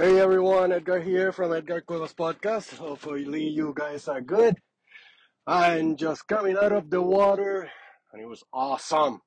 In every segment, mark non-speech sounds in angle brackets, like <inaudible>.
Hey everyone, Edgar here from Edgar Cuevas Podcast. Hopefully you guys are good. I'm just coming out of the water and it was awesome.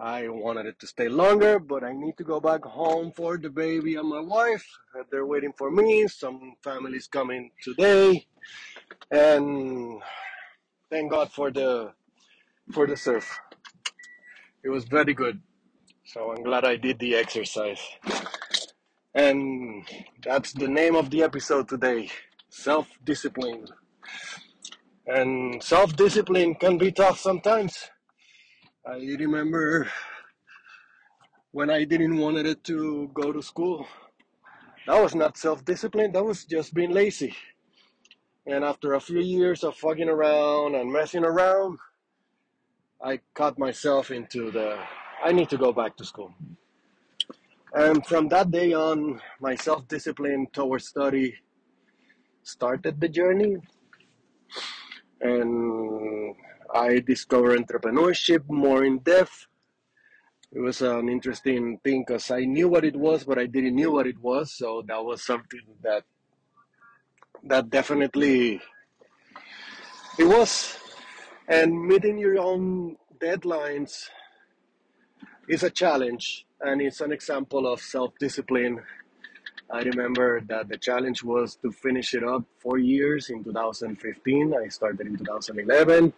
I wanted it to stay longer, but I need to go back home for the baby and my wife. They're waiting for me. Some families coming today. And thank God for the for the surf. It was very good. So I'm glad I did the exercise. And that's the name of the episode today self discipline. And self discipline can be tough sometimes. I remember when I didn't wanted to go to school. That was not self discipline, that was just being lazy. And after a few years of fucking around and messing around, I caught myself into the I need to go back to school. And from that day on, my self discipline towards study started the journey. And I discovered entrepreneurship more in depth. It was an interesting thing because I knew what it was, but I didn't know what it was. So that was something that that definitely it was. And meeting your own deadlines is a challenge and it's an example of self-discipline. I remember that the challenge was to finish it up four years in 2015 i started in 2011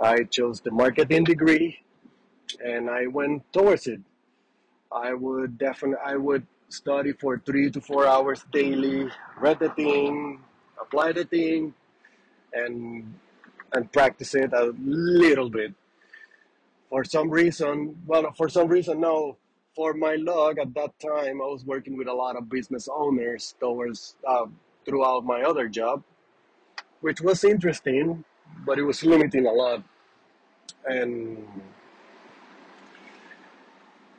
i chose the marketing degree and i went towards it. I would definitely i would study for three to four hours daily read the thing apply the thing and and practice it a little bit. For some reason, well, for some reason, no. For my luck, at that time, I was working with a lot of business owners towards uh, throughout my other job, which was interesting, but it was limiting a lot, and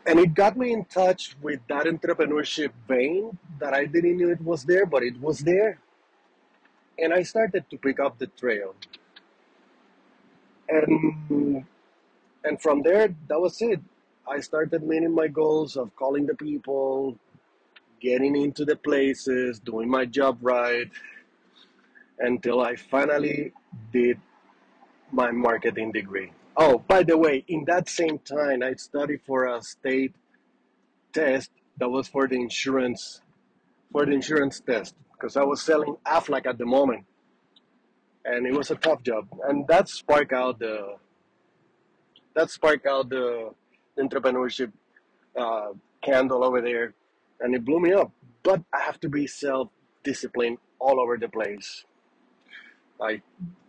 and it got me in touch with that entrepreneurship vein that I didn't know it was there, but it was there, and I started to pick up the trail, and and from there, that was it. I started meeting my goals of calling the people, getting into the places, doing my job right, until I finally did my marketing degree. Oh, by the way, in that same time, I studied for a state test that was for the insurance, for the insurance test, because I was selling Aflac at the moment, and it was a tough job, and that sparked out the that sparked out the entrepreneurship uh, candle over there, and it blew me up. But I have to be self disciplined all over the place. I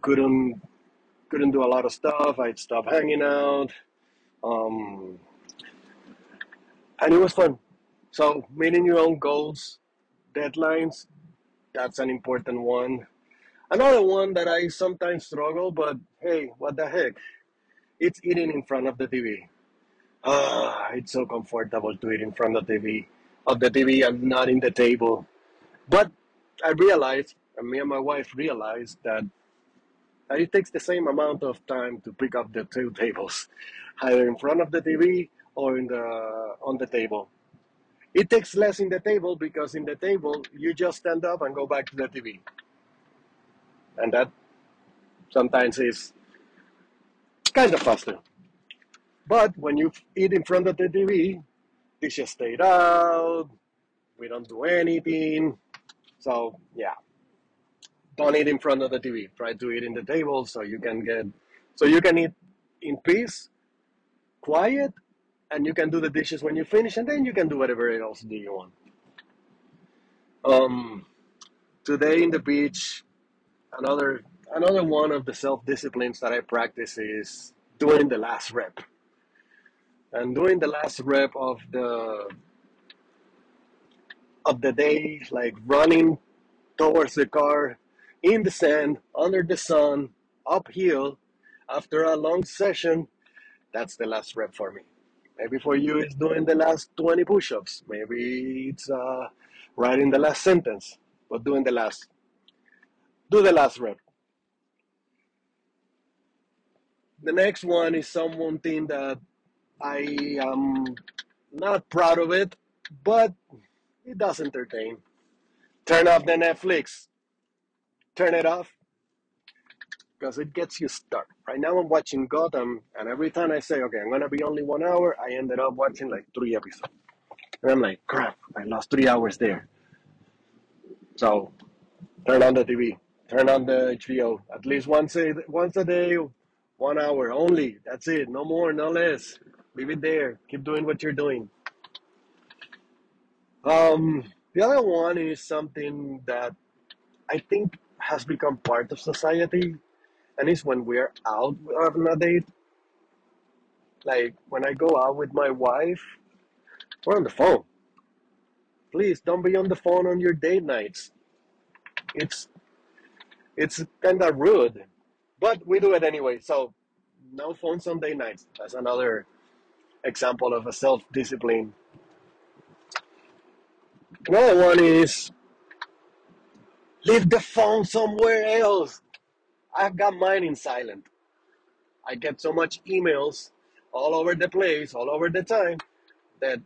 couldn't couldn't do a lot of stuff. I'd stop hanging out, um, and it was fun. So meeting your own goals, deadlines, that's an important one. Another one that I sometimes struggle, but hey, what the heck? It's eating in front of the TV. Ah, it's so comfortable to eat in front of the TV, of the TV and not in the table. But I realized, and me and my wife realized that, that it takes the same amount of time to pick up the two tables, either in front of the TV or in the on the table. It takes less in the table because in the table you just stand up and go back to the TV, and that sometimes is kind of faster. But when you eat in front of the TV, dishes stayed out. We don't do anything. So yeah, don't eat in front of the TV. Try to eat in the table so you can get so you can eat in peace, quiet, and you can do the dishes when you finish, and then you can do whatever else do you want. Um, today in the beach, another another one of the self disciplines that I practice is doing the last rep. And doing the last rep of the of the day, like running towards the car in the sand, under the sun, uphill, after a long session, that's the last rep for me. Maybe for you it's doing the last 20 push-ups. Maybe it's uh, writing the last sentence, but doing the last. Do the last rep. The next one is someone something that I am not proud of it, but it does entertain. Turn off the Netflix. Turn it off because it gets you stuck. Right now, I'm watching Gotham, and every time I say, okay, I'm gonna be only one hour, I ended up watching like three episodes. And I'm like, crap, I lost three hours there. So, turn on the TV, turn on the HBO, at least once a, once a day, one hour only. That's it, no more, no less. Leave it there. Keep doing what you're doing. Um, the other one is something that I think has become part of society, and it's when we're out on a date. Like when I go out with my wife, we're on the phone. Please don't be on the phone on your date nights. It's it's kind of rude, but we do it anyway. So no phones on date nights. That's another example of a self-discipline. Another one is leave the phone somewhere else. I've got mine in silent. I get so much emails all over the place, all over the time, that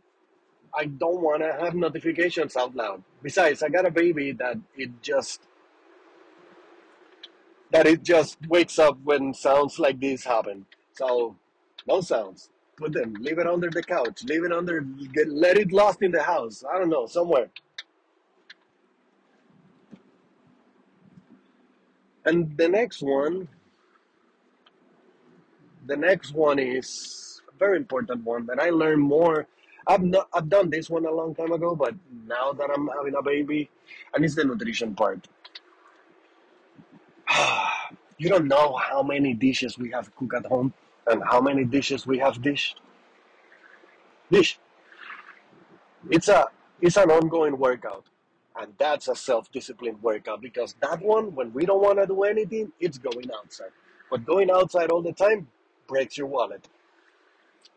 I don't want to have notifications out loud. Besides, I got a baby that it just that it just wakes up when sounds like this happen. So, no sounds. Put them. Leave it under the couch. Leave it under. Let it lost in the house. I don't know somewhere. And the next one, the next one is a very important one that I learned more. I've not, I've done this one a long time ago, but now that I'm having a baby, and it's the nutrition part. <sighs> you don't know how many dishes we have cooked at home and how many dishes we have dished. Dish. It's a it's an ongoing workout. And that's a self-disciplined workout because that one, when we don't want to do anything, it's going outside. But going outside all the time breaks your wallet.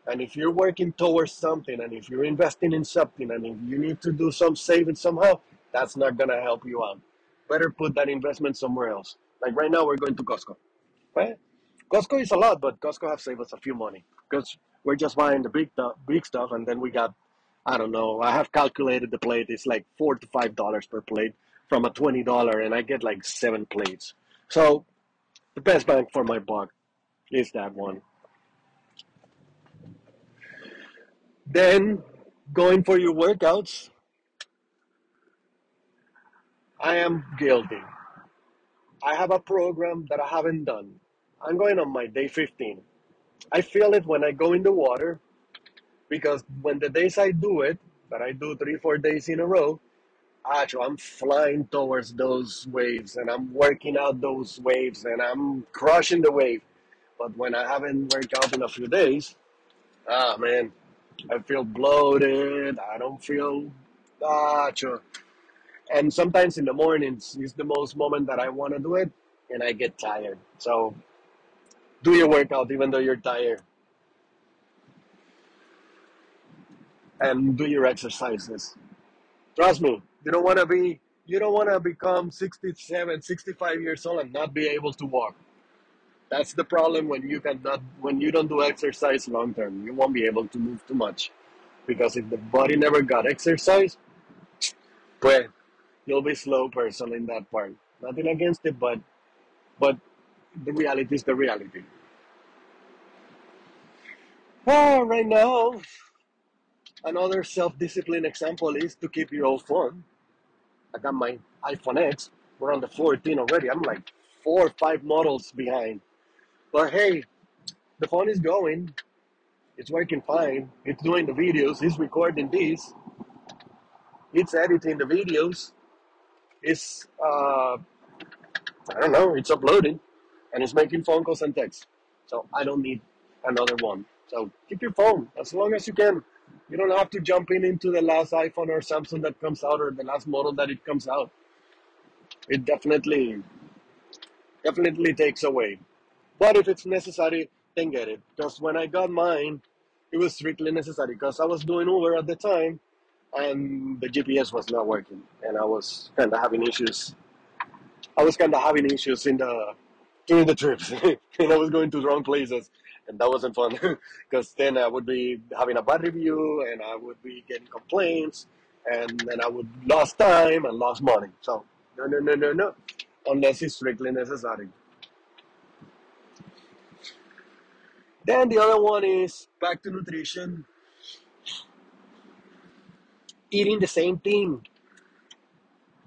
And if you're working towards something and if you're investing in something and if you need to do some saving somehow, that's not to help you out. Better put that investment somewhere else. Like right now, we're going to Costco. Right? Costco is a lot, but Costco have saved us a few money because we're just buying the big, big stuff and then we got I don't know. I have calculated the plate. It's like four to five dollars per plate from a twenty dollar, and I get like seven plates. So the best bang for my buck is that one. Then going for your workouts, I am guilty. I have a program that I haven't done. I'm going on my day 15. I feel it when I go in the water because when the days I do it, that I do three, four days in a row, actually I'm flying towards those waves and I'm working out those waves and I'm crushing the wave. But when I haven't worked out in a few days, ah man, I feel bloated. I don't feel ah, and sometimes in the mornings is the most moment that I want to do it, and I get tired. So do your workout even though you're tired. and do your exercises. Trust me, you don't want to be you don't want to become 67, 65 years old and not be able to walk. That's the problem when you cannot when you don't do exercise long term. You won't be able to move too much. Because if the body never got exercise, well, you'll be slow person in that part. Nothing against it, but but the reality is the reality. Oh, right now, Another self-discipline example is to keep your old phone. I got my iPhone X. We're on the 14 already. I'm like four or five models behind. But hey, the phone is going. It's working fine. It's doing the videos. It's recording these. It's editing the videos. It's uh, I don't know. It's uploading, and it's making phone calls and texts. So I don't need another one. So keep your phone as long as you can. You don't have to jump in into the last iPhone or Samsung that comes out or the last model that it comes out. It definitely, definitely takes away. But if it's necessary, then get it. Because when I got mine, it was strictly necessary because I was doing Uber at the time and the GPS was not working and I was kind of having issues. I was kind of having issues in the during the trips <laughs> and I was going to the wrong places and that wasn't fun <laughs> because then I would be having a bad review and I would be getting complaints and then I would lost time and lost money. So no, no, no, no, no, unless it's strictly necessary. Then the other one is back to nutrition, eating the same thing,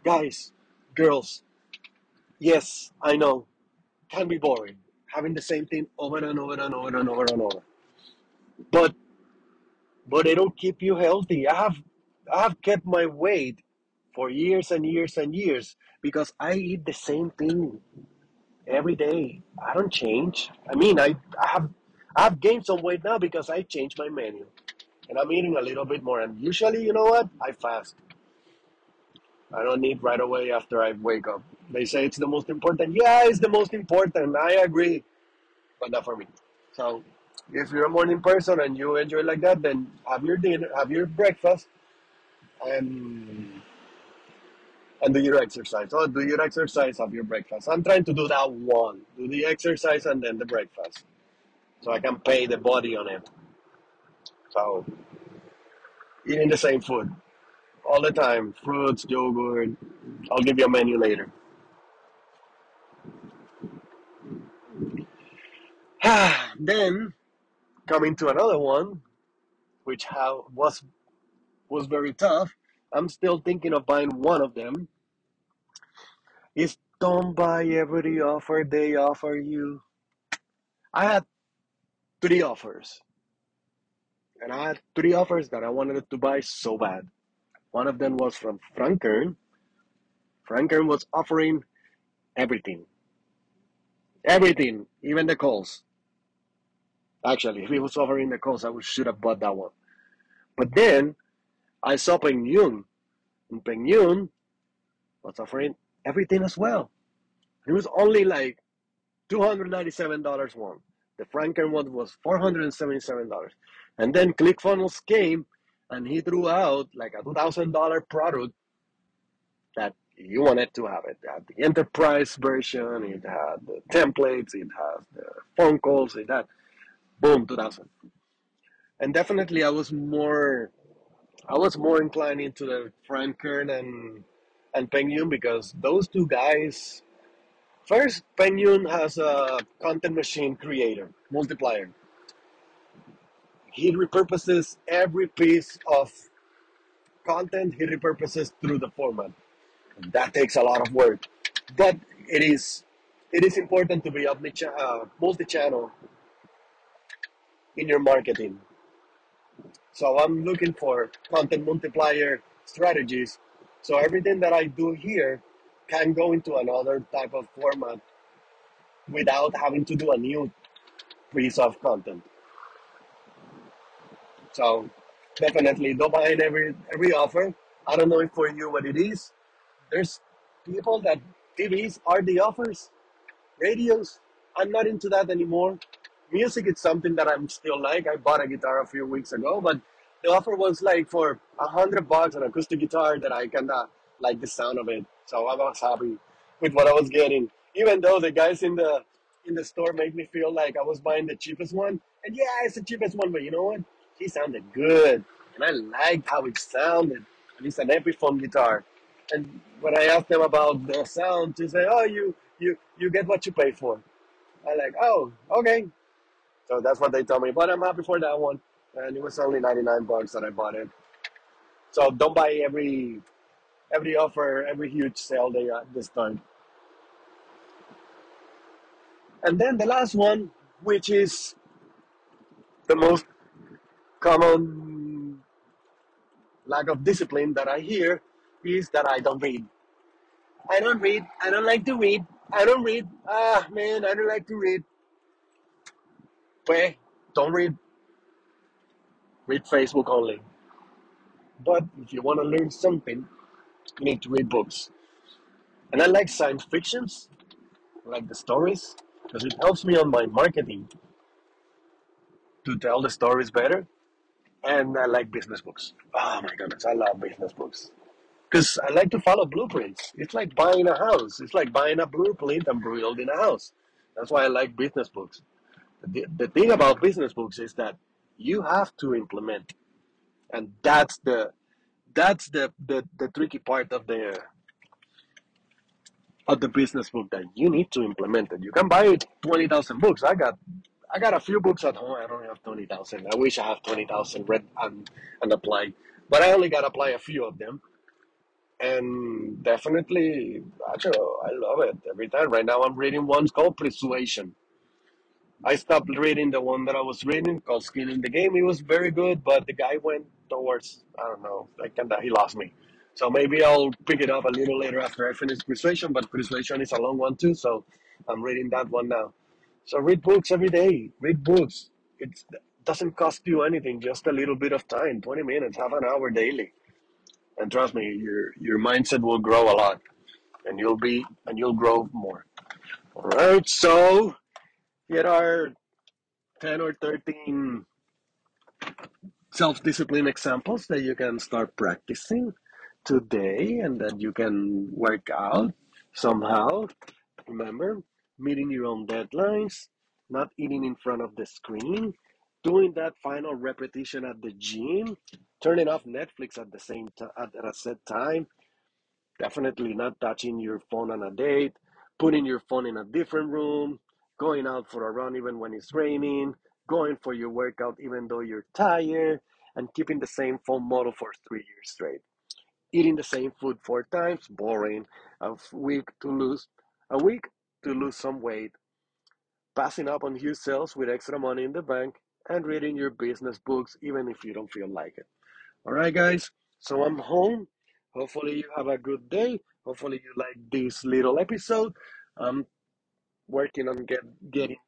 guys, girls. Yes, I know, can be boring having the same thing over and over and over and over and over. But but it'll keep you healthy. I have I have kept my weight for years and years and years because I eat the same thing every day. I don't change. I mean, I, I have I have gained some weight now because I changed my menu and I'm eating a little bit more. And usually, you know what? I fast. I don't need right away after I wake up. They say it's the most important. Yeah, it's the most important. I agree, but not for me. So, if you're a morning person and you enjoy like that, then have your dinner, have your breakfast, and and do your exercise. Oh, do your exercise, have your breakfast. I'm trying to do that one. Do the exercise and then the breakfast. So I can pay the body on it. So eating the same food all the time. Fruits, yogurt. I'll give you a menu later. <sighs> then coming to another one, which how was was very tough. I'm still thinking of buying one of them. Is don't buy every offer they offer you. I had three offers. And I had three offers that I wanted to buy so bad. One of them was from Frank Kern. Frank Kern was offering everything. Everything, even the calls. Actually, <laughs> if he was offering the calls, I should have bought that one. But then I saw Peng Yun. And Peng Yun was offering everything as well. It was only like $297 one. The Frank Kern one was $477. And then ClickFunnels came and he threw out like a $2,000 product that you wanted to have it. It had the enterprise version, it had the templates, it has the phone calls, it had boom, 2000. And definitely I was more I was more inclined into the Frank Kern and and Peng Yun because those two guys first Peng Yun has a content machine creator, multiplier. He repurposes every piece of content he repurposes through the format. That takes a lot of work, but it is it is important to be uh, multi-channel in your marketing. So I'm looking for content multiplier strategies. So everything that I do here can go into another type of format without having to do a new piece of content. So definitely don't buy in every every offer. I don't know if for you what it is. There's people that TVs are the offers, radios. I'm not into that anymore. Music is something that I'm still like. I bought a guitar a few weeks ago, but the offer was like for a hundred bucks an acoustic guitar that I kinda like the sound of it. So I was happy with what I was getting. Even though the guys in the in the store made me feel like I was buying the cheapest one. And yeah, it's the cheapest one, but you know what? He sounded good. And I liked how it sounded. And it's an Epiphone guitar. And when I asked them about the sound, they say, Oh, you you you get what you pay for. I like, oh, okay. So that's what they told me. But I'm happy for that one. And it was only 99 bucks that I bought it. So don't buy every every offer, every huge sale they got this time. And then the last one, which is the most common lack of discipline that I hear, is that I don't read. I don't read. I don't like to read. I don't read. Ah, man, I don't like to read. Well, don't read. Read Facebook only. But if you want to learn something, you need to read books. And I like science fictions, I like the stories, because it helps me on my marketing to tell the stories better. And I like business books. Oh my goodness, I love business books. Because I like to follow blueprints. It's like buying a house. It's like buying a blueprint and building a house. That's why I like business books. The, the thing about business books is that you have to implement. And that's the that's the, the the tricky part of the of the business book that you need to implement it. You can buy twenty thousand books. I got I got a few books at home. I don't have twenty thousand. I wish I have twenty thousand read and and applied, but I only got to apply a few of them. And definitely, actually, I love it every time. Right now, I'm reading one called Persuasion. I stopped reading the one that I was reading called Skin in the Game. It was very good, but the guy went towards I don't know, like kinda he lost me. So maybe I'll pick it up a little later after I finish Persuasion. But Persuasion is a long one too, so I'm reading that one now. So read books every day. Read books. It doesn't cost you anything, just a little bit of time, 20 minutes, half an hour daily. And trust me, your your mindset will grow a lot, and you'll be and you'll grow more. All right. So here are 10 or 13 self-discipline examples that you can start practicing today and that you can work out somehow. Remember, meeting your own deadlines, not eating in front of the screen, doing that final repetition at the gym, turning off Netflix at the same time at a set time, definitely not touching your phone on a date, putting your phone in a different room, going out for a run even when it's raining, going for your workout even though you're tired, and keeping the same phone model for three years straight. Eating the same food four times, boring. A week to lose a week to lose some weight. Passing up on huge sales with extra money in the bank, and reading your business books even if you don't feel like it. All right, guys. So I'm home. Hopefully you have a good day. Hopefully you like this little episode. I'm working on get getting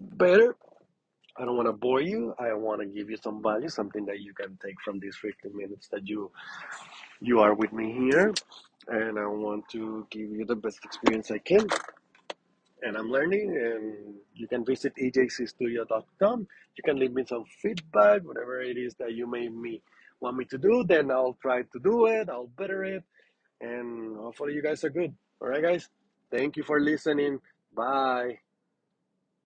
better. I don't want to bore you. I want to give you some value, something that you can take from these 15 minutes that you you are with me here. And I want to give you the best experience I can. And I'm learning, and you can visit ejcstudio.com. You can leave me some feedback, whatever it is that you may me want me to do. Then I'll try to do it. I'll better it, and hopefully you guys are good. All right, guys. Thank you for listening. Bye.